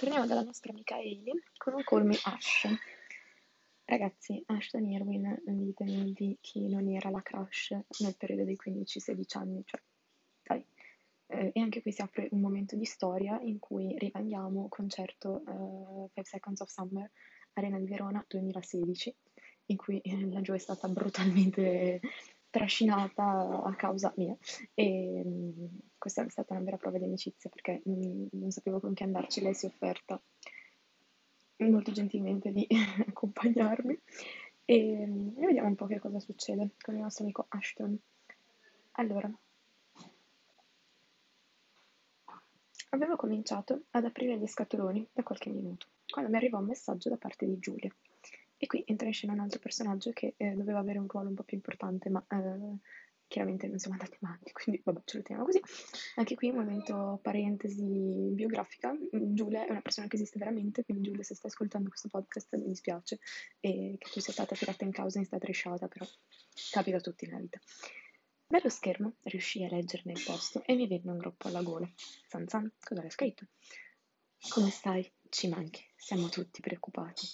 torniamo dalla nostra amica Hailey con un call Ash. Ragazzi, Ashton Irwin, ditemi di chi non era la crush nel periodo dei 15-16 anni, cioè, dai. Eh, e anche qui si apre un momento di storia in cui rimandiamo concerto uh, Five Seconds of Summer, Arena di Verona 2016, in cui eh, la Joe è stata brutalmente trascinata a causa mia. E mh, questa è stata una vera prova di amicizia perché mh, non sapevo con chi andarci, lei si è offerta molto gentilmente di accompagnarmi. E, mh, e vediamo un po' che cosa succede con il nostro amico Ashton. Allora, avevo cominciato ad aprire gli scatoloni da qualche minuto quando mi arrivò un messaggio da parte di Giulia e qui entra in scena un altro personaggio che eh, doveva avere un ruolo un po' più importante, ma eh, chiaramente non siamo andati avanti, quindi vabbè, ce lo teniamo così. Anche qui un momento parentesi biografica. Giulia è una persona che esiste veramente, quindi Giulia se stai ascoltando questo podcast mi dispiace e che tu sia stata tirata in causa e stata tresciata, però capita a tutti nella vita. Dallo schermo riuscii a leggerne il posto e mi venne un groppo alla gola. Zan zan, cosa l'hai scritto? Come stai? Ci manchi, siamo tutti preoccupati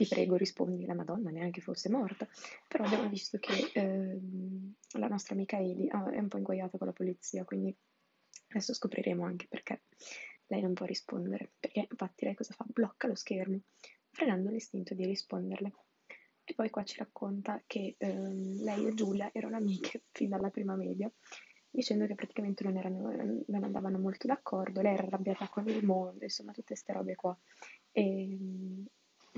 ti prego rispondi la Madonna, neanche fosse morta, però abbiamo visto che ehm, la nostra amica Eli ah, è un po' inguaiata con la polizia, quindi adesso scopriremo anche perché lei non può rispondere, perché infatti lei cosa fa? Blocca lo schermo, frenando l'istinto di risponderle. E poi qua ci racconta che ehm, lei e Giulia erano amiche fin dalla prima media, dicendo che praticamente non, erano, non andavano molto d'accordo, lei era arrabbiata con il mondo, insomma tutte queste robe qua. E,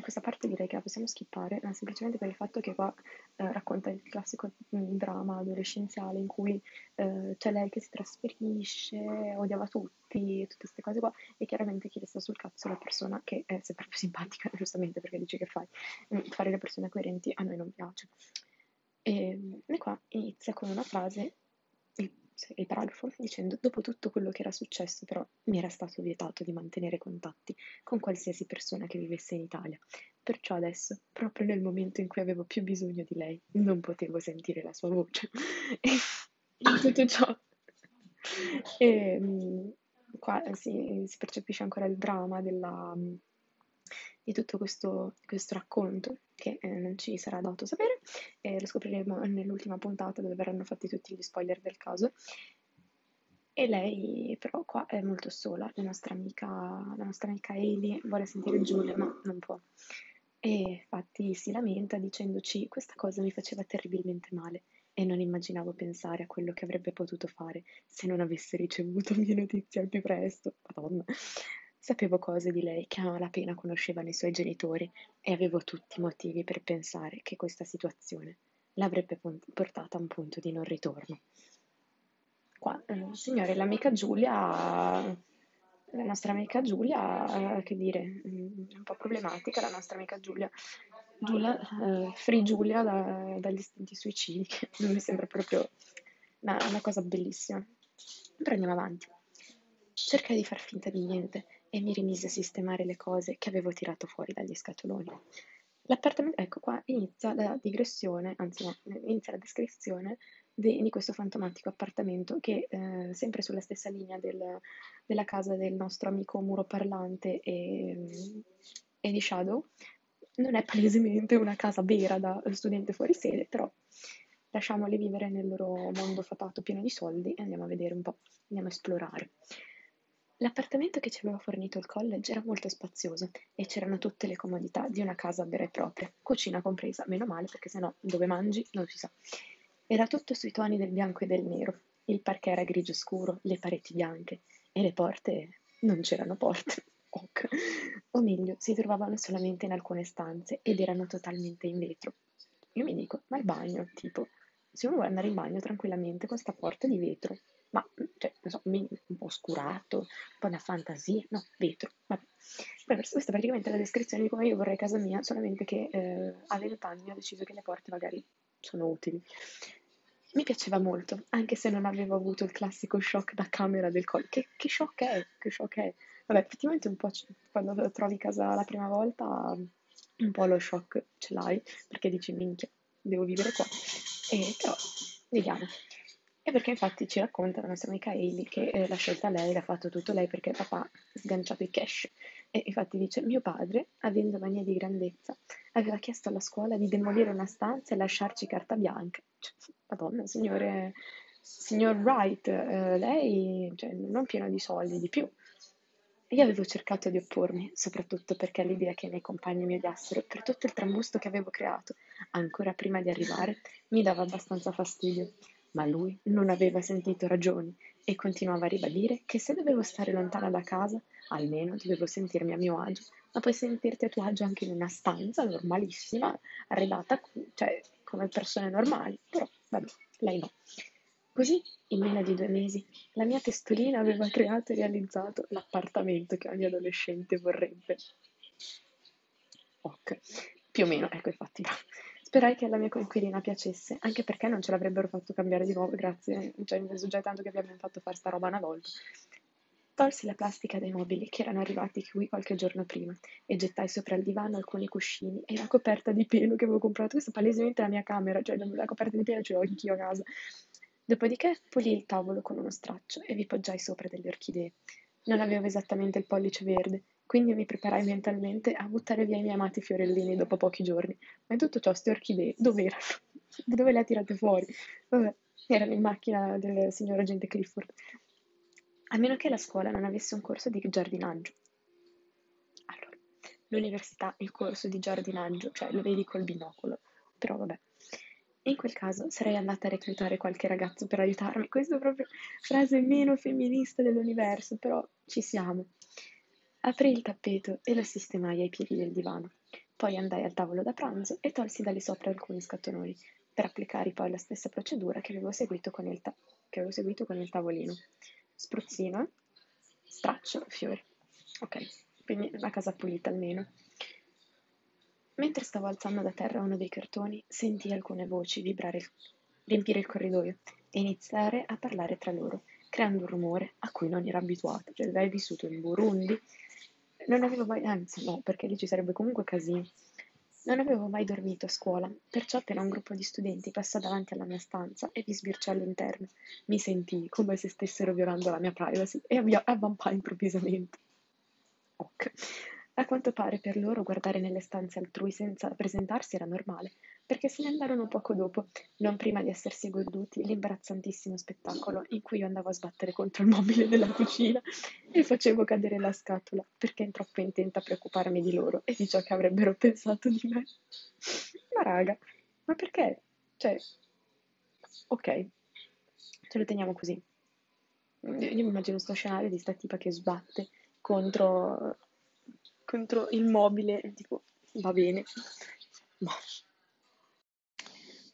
questa parte direi che la possiamo skippare, ma semplicemente per il fatto che qua eh, racconta il classico mm, dramma adolescenziale in cui eh, c'è lei che si trasferisce, odiava tutti, tutte queste cose qua, e chiaramente chi le sta sul cazzo è la persona che è sempre più simpatica, giustamente perché dice che fai. Mm, fare le persone coerenti a noi non piace. E, e qua inizia con una frase il paragrafo dicendo dopo tutto quello che era successo però mi era stato vietato di mantenere contatti con qualsiasi persona che vivesse in Italia. Perciò adesso, proprio nel momento in cui avevo più bisogno di lei, non potevo sentire la sua voce. e tutto ciò e, mm, qua si, si, percepisce ancora il dramma della, di tutto questo, questo racconto che eh, non ci sarà dato sapere e lo scopriremo nell'ultima puntata dove verranno fatti tutti gli spoiler del caso. E lei però qua è molto sola, la nostra amica, la nostra amica Hailey vuole sentire Giulia ma non può. E infatti si lamenta dicendoci questa cosa mi faceva terribilmente male e non immaginavo pensare a quello che avrebbe potuto fare se non avesse ricevuto mie notizie al più presto. Madonna. Sapevo cose di lei che malapena conoscevano i suoi genitori e avevo tutti i motivi per pensare che questa situazione l'avrebbe portata a un punto di non ritorno. Qua, eh, signore, l'amica Giulia, la nostra amica Giulia, eh, che dire, mm, un po' problematica la nostra amica Giulia. Giulia, eh, free Giulia da, dagli istinti suicidi, che mi sembra proprio una, una cosa bellissima. Però andiamo avanti. Cercai di far finta di niente e mi rimise a sistemare le cose che avevo tirato fuori dagli scatoloni. L'appartamento, ecco qua inizia la digressione, anzi no, inizia la descrizione di, di questo fantomatico appartamento che eh, sempre sulla stessa linea del, della casa del nostro amico muro parlante e, e di Shadow, non è palesemente una casa vera da studente fuori sede, però lasciamoli vivere nel loro mondo fatato pieno di soldi e andiamo a vedere un po', andiamo a esplorare. L'appartamento che ci aveva fornito il college era molto spazioso e c'erano tutte le comodità di una casa vera e propria, cucina compresa, meno male perché sennò dove mangi non si sa. Era tutto sui toni del bianco e del nero, il parquet era grigio scuro, le pareti bianche e le porte non c'erano porte. Ok. O meglio, si trovavano solamente in alcune stanze ed erano totalmente in vetro. Io mi dico, ma il bagno, tipo, se uno vuole andare in bagno tranquillamente con sta porta di vetro, ma cioè, non so, un po' oscurato, un po' da fantasia, no, vetro, vabbè. Questa è praticamente la descrizione di come io vorrei casa mia, solamente che eh, a vent'anni ho deciso che le porte magari sono utili. Mi piaceva molto, anche se non avevo avuto il classico shock da camera del collo. Che, che shock è? Che shock è? Vabbè, effettivamente un po' c- quando trovi casa la prima volta, un po' lo shock ce l'hai, perché dici minchia, devo vivere qua. E però, vediamo. E perché infatti ci racconta la nostra amica Hailey che eh, l'ha scelta lei, l'ha fatto tutto lei perché papà ha sganciato i cash. E infatti dice, mio padre, avendo mania di grandezza, aveva chiesto alla scuola di demolire una stanza e lasciarci carta bianca. Cioè, madonna, signore, signor Wright, eh, lei cioè, non pieno di soldi, di più. Io avevo cercato di oppormi, soprattutto perché l'idea che i miei compagni mi odiassero per tutto il trambusto che avevo creato, ancora prima di arrivare, mi dava abbastanza fastidio ma lui non aveva sentito ragioni e continuava a ribadire che se dovevo stare lontana da casa, almeno dovevo sentirmi a mio agio, ma puoi sentirti a tuo agio anche in una stanza normalissima, arredata cioè, come persone normali, però vabbè, lei no. Così, in meno di due mesi, la mia testolina aveva creato e realizzato l'appartamento che ogni adolescente vorrebbe. Ok, più o meno, ecco infatti. Sperai che alla mia coinquilina piacesse, anche perché non ce l'avrebbero fatto cambiare di nuovo, grazie, cioè nel senso già tanto che abbiamo fatto fare sta roba una volta. Tolsi la plastica dai mobili che erano arrivati qui qualche giorno prima e gettai sopra il divano alcuni cuscini e la coperta di pelo che avevo comprato. Questa è palesemente la mia camera, cioè la coperta di pelo ce l'ho anch'io a casa. Dopodiché pulii il tavolo con uno straccio e vi poggiai sopra delle orchidee. Non avevo esattamente il pollice verde, quindi mi preparai mentalmente a buttare via i miei amati fiorellini dopo pochi giorni. Ma in tutto ciò, queste orchidee, dove erano? dove le ha tirate fuori? Vabbè, erano in macchina del signor agente Clifford. A meno che la scuola non avesse un corso di giardinaggio. Allora, l'università, il corso di giardinaggio, cioè lo vedi col binocolo, però vabbè. In quel caso sarei andata a reclutare qualche ragazzo per aiutarmi. Questa è proprio frase meno femminista dell'universo, però ci siamo. Aprii il tappeto e lo sistemai ai piedi del divano. Poi andai al tavolo da pranzo e tolsi da lì sopra alcuni scatoloni, per applicare poi la stessa procedura che avevo seguito con il, ta- seguito con il tavolino. Spruzzino, straccio, fiori. Ok, quindi la casa pulita almeno. Mentre stavo alzando da terra uno dei cartoni, sentii alcune voci vibrare, riempire il corridoio e iniziare a parlare tra loro, creando un rumore a cui non ero abituata. Cioè, avevo vissuto in Burundi, non avevo mai, anzi no, perché lì ci sarebbe comunque casino. Non avevo mai dormito a scuola, perciò appena un gruppo di studenti passò davanti alla mia stanza e vi sbirciò all'interno, mi sentii come se stessero violando la mia privacy e avvampai improvvisamente. Ok. A quanto pare per loro guardare nelle stanze altrui senza presentarsi era normale, perché se ne andarono poco dopo, non prima di essersi goduti l'imbarazzantissimo spettacolo in cui io andavo a sbattere contro il mobile della cucina e facevo cadere la scatola, perché ero troppo intenta a preoccuparmi di loro e di ciò che avrebbero pensato di me. Ma raga, ma perché? Cioè, ok, ce lo teniamo così. Io mi immagino sto scenario di sta tipa che sbatte contro contro il mobile, tipo, va bene. Ma...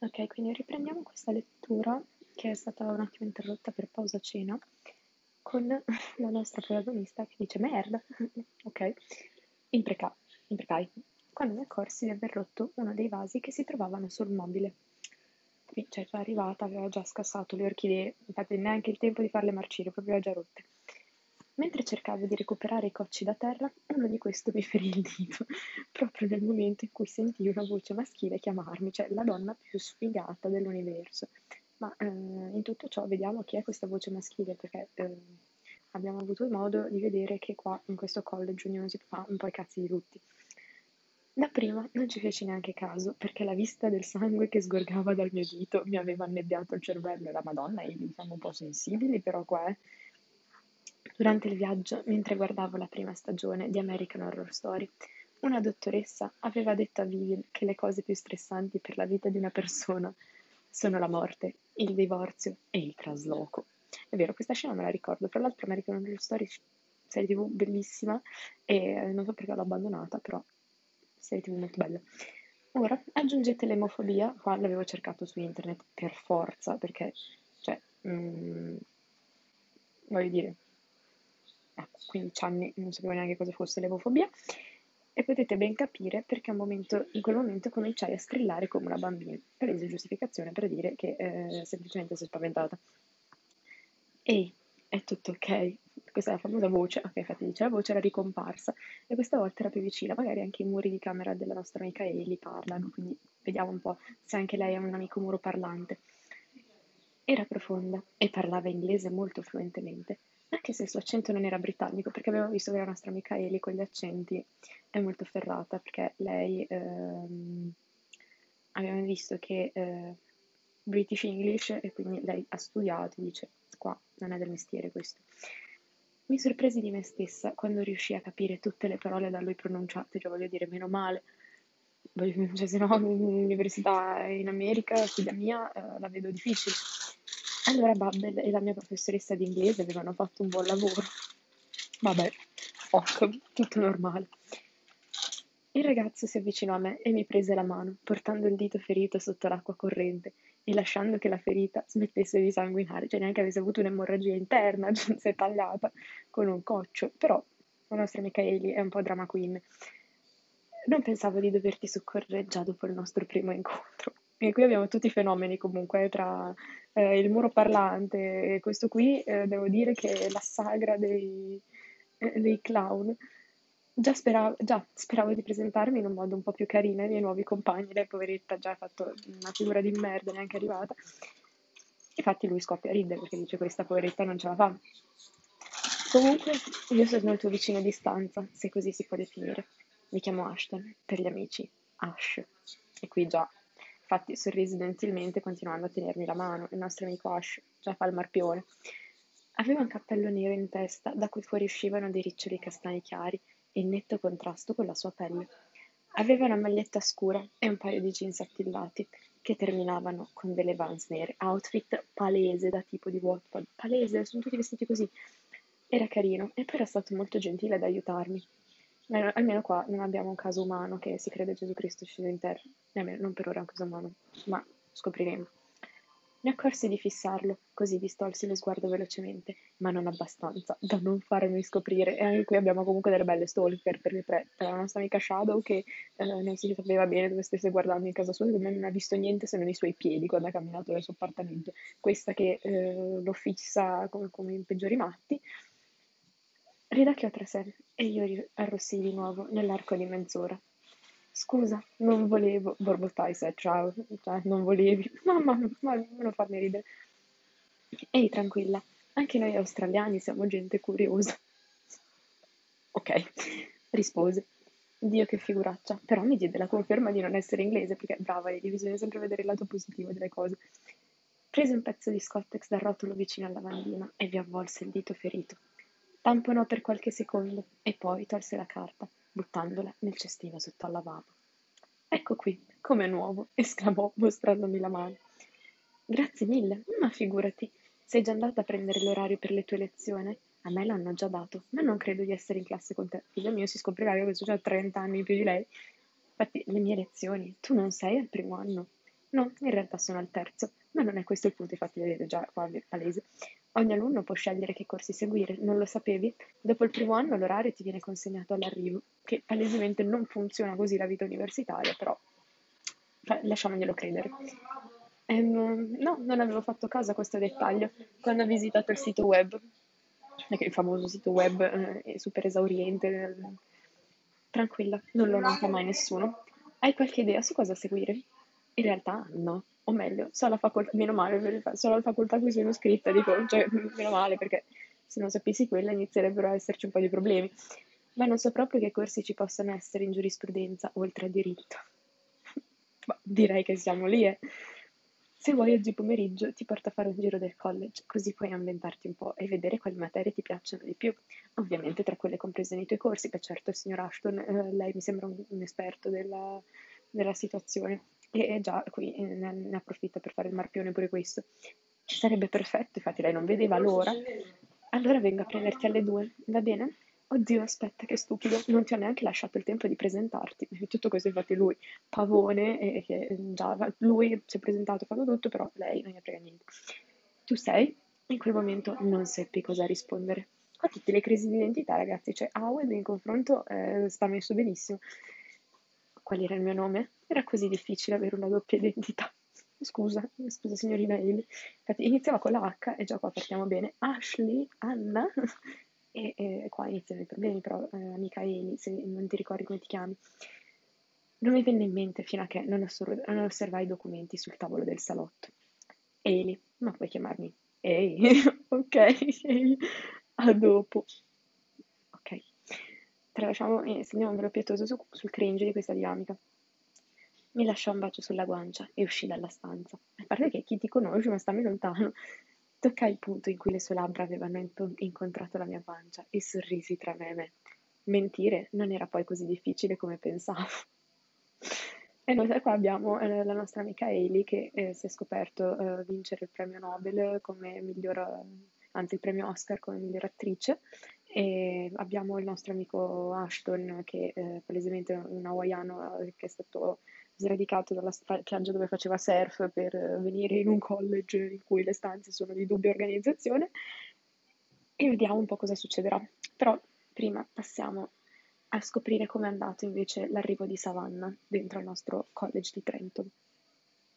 Ok, quindi riprendiamo questa lettura che è stata un attimo interrotta per pausa cena con la nostra protagonista che dice merda, ok, impreca, imprecai, quando mi accorsi di aver rotto uno dei vasi che si trovavano sul mobile. Cioè, è arrivata, aveva già scassato le orchidee, infatti neanche il tempo di farle marcire, proprio le già rotte. Mentre cercavo di recuperare i cocci da terra, uno di questi mi ferì il dito, proprio nel momento in cui sentii una voce maschile chiamarmi, cioè la donna più sfigata dell'universo. Ma eh, in tutto ciò vediamo chi è questa voce maschile, perché eh, abbiamo avuto modo di vedere che qua in questo college ognuno si fa un po' i cazzi di tutti. Da prima non ci feci neanche caso, perché la vista del sangue che sgorgava dal mio dito mi aveva annebbiato il cervello. La Madonna, e siamo un po' sensibili, però qua è. Eh. Durante il viaggio, mentre guardavo la prima stagione di American Horror Story, una dottoressa aveva detto a Vivian che le cose più stressanti per la vita di una persona sono la morte, il divorzio e il trasloco. È vero, questa scena me la ricordo. Tra l'altro, American Horror Story, serie tv bellissima, e non so perché l'ho abbandonata, però serie tv molto bella. Ora aggiungete l'emofobia, qua l'avevo cercato su internet per forza, perché, cioè, mm, voglio dire, 15 anni non sapevo neanche cosa fosse l'evofobia e potete ben capire perché momento, in quel momento cominciai a strillare come una bambina, prese giustificazione per dire che eh, semplicemente è spaventata. Ehi, è tutto ok? Questa è la famosa voce, ok, infatti dice la voce era ricomparsa e questa volta era più vicina, magari anche i muri di camera della nostra amica Eli parlano, quindi vediamo un po' se anche lei è un amico muro parlante. Era profonda e parlava inglese molto fluentemente, anche se il suo accento non era britannico, perché avevo visto che la nostra amica Eli con gli accenti è molto ferrata, perché lei ehm, abbiamo visto che eh, British English e quindi lei ha studiato, dice qua non è del mestiere questo. Mi sorpresi di me stessa quando riuscii a capire tutte le parole da lui pronunciate, cioè voglio dire meno male, cioè, se no l'università in America, figlia mia, eh, la vedo difficile. Allora Babbel e la mia professoressa di inglese avevano fatto un buon lavoro. Vabbè, ok, tutto normale. Il ragazzo si avvicinò a me e mi prese la mano, portando il dito ferito sotto l'acqua corrente e lasciando che la ferita smettesse di sanguinare, cioè neanche avesse avuto un'emorragia interna, cioè si è tagliata con un coccio, però la nostra Michaeli è un po' drama queen. Non pensavo di doverti soccorrere già dopo il nostro primo incontro. E qui abbiamo tutti i fenomeni comunque tra eh, il muro parlante e questo qui, eh, devo dire che è la sagra dei, eh, dei clown. Già speravo, già speravo di presentarmi in un modo un po' più carino ai miei nuovi compagni, lei poveretta già ha fatto una figura di merda, neanche arrivata. Infatti lui scoppia a ridere perché dice questa poveretta non ce la fa. Comunque io sono il tuo vicino a distanza, se così si può definire. Mi chiamo Ashton, per gli amici, Ash. E qui già Infatti sorrise gentilmente continuando a tenermi la mano. Il nostro amico Ash già fa il marpione. Aveva un cappello nero in testa da cui fuoriuscivano dei riccioli castani chiari in netto contrasto con la sua pelle. Aveva una maglietta scura e un paio di jeans attillati che terminavano con delle vans nere. Outfit palese da tipo di Wattpad. Palese, sono tutti vestiti così. Era carino e poi era stato molto gentile ad aiutarmi. Almeno, qua non abbiamo un caso umano che si crede Gesù Cristo sceso in terra. Almeno non per ora un caso umano, ma scopriremo. Mi accorsi di fissarlo, così distolsi lo sguardo velocemente, ma non abbastanza da non farmi scoprire. E anche qui abbiamo comunque delle belle stalker per le tre. Tra la nostra amica Shadow che eh, non si sapeva bene dove stesse guardando in casa sua, secondo non ha visto niente se non i suoi piedi quando ha camminato nel suo appartamento. Questa che eh, lo fissa come, come i peggiori matti Ridacchiò tra sé e io arrossii di nuovo nell'arco di mezz'ora. Scusa, non volevo, borbottai se ciao, cioè non volevi. Mamma, ma non farmi ridere. Ehi, tranquilla, anche noi australiani siamo gente curiosa. Ok, rispose. Dio che figuraccia, però mi diede la conferma di non essere inglese, perché brava, lì bisogna sempre vedere il lato positivo delle cose. Prese un pezzo di Scottex dal rotolo vicino alla lavandina e vi avvolse il dito ferito. Tamponò per qualche secondo e poi tolse la carta, buttandola nel cestino sotto al lavabo. Ecco qui, come nuovo, esclamò mostrandomi la mano. Grazie mille, ma figurati, sei già andata a prendere l'orario per le tue lezioni? A me l'hanno già dato, ma non credo di essere in classe con te. Figlio mio si scoprirà che questo ha 30 anni più di lei. Infatti, le mie lezioni, tu non sei al primo anno. No, in realtà sono al terzo, ma non è questo il punto, infatti vedete già qua palese. Ogni alunno può scegliere che corsi seguire, non lo sapevi? Dopo il primo anno l'orario ti viene consegnato all'arrivo, che palesemente non funziona così la vita universitaria, però cioè, lasciamoglielo credere. Ehm, no, non avevo fatto caso a questo dettaglio quando ho visitato il sito web, il famoso sito web eh, super esauriente. Tranquilla, non lo nota mai nessuno. Hai qualche idea su cosa seguire? In realtà no o meglio, so la facoltà, meno male, so la facoltà a cui sono iscritta, dico, cioè, meno male perché se non sapessi quella inizierebbero a esserci un po' di problemi. Ma non so proprio che corsi ci possano essere in giurisprudenza oltre a diritto. Ma direi che siamo lì, eh. Se vuoi oggi pomeriggio ti porto a fare un giro del college, così puoi ambientarti un po' e vedere quali materie ti piacciono di più. Ovviamente tra quelle comprese nei tuoi corsi, beh certo signor Ashton, eh, lei mi sembra un, un esperto della, della situazione e già qui eh, ne, ne approfitta per fare il marpione pure questo. Sarebbe perfetto, infatti lei non vedeva l'ora. Allora vengo a prenderti alle due, va bene? Oddio, aspetta, che stupido, non ti ho neanche lasciato il tempo di presentarti. Tutto questo infatti lui, pavone, e che già lui si è presentato, fatto tutto, però lei non gli frega niente. Tu sei? In quel momento non seppi cosa rispondere. Ha tutte le crisi di identità, ragazzi, cioè Howard in confronto eh, sta messo benissimo. Qual era il mio nome? Era così difficile avere una doppia identità. Scusa, scusa signorina Haley. Infatti iniziava con la H e già qua partiamo bene. Ashley, Anna. E, e qua iniziano i problemi, però, eh, amica Haley, se non ti ricordi come ti chiami. Non mi venne in mente fino a che non, osserv- non osservai i documenti sul tavolo del salotto. Haley, Ma puoi chiamarmi Ehi, ok, ehi, a dopo. Ok, tralasciamo e stendiamo un velo pietoso su- sul cringe di questa dinamica. Mi lasciò un bacio sulla guancia e uscì dalla stanza. A parte che chi ti conosce, ma stammi lontano. Toccai il punto in cui le sue labbra avevano incontrato la mia pancia e sorrisi tra me e me. Mentire non era poi così difficile come pensavo. E noi qua abbiamo eh, la nostra amica Hailey che eh, si è scoperto eh, vincere il premio Nobel come miglior, anzi il premio Oscar come miglior attrice e abbiamo il nostro amico Ashton che è palesemente un hawaiano eh, che è stato sradicato dalla spiaggia dove faceva surf per venire in un college in cui le stanze sono di dubbia organizzazione e vediamo un po' cosa succederà. Però prima passiamo a scoprire come è andato invece l'arrivo di Savannah dentro al nostro college di Trento.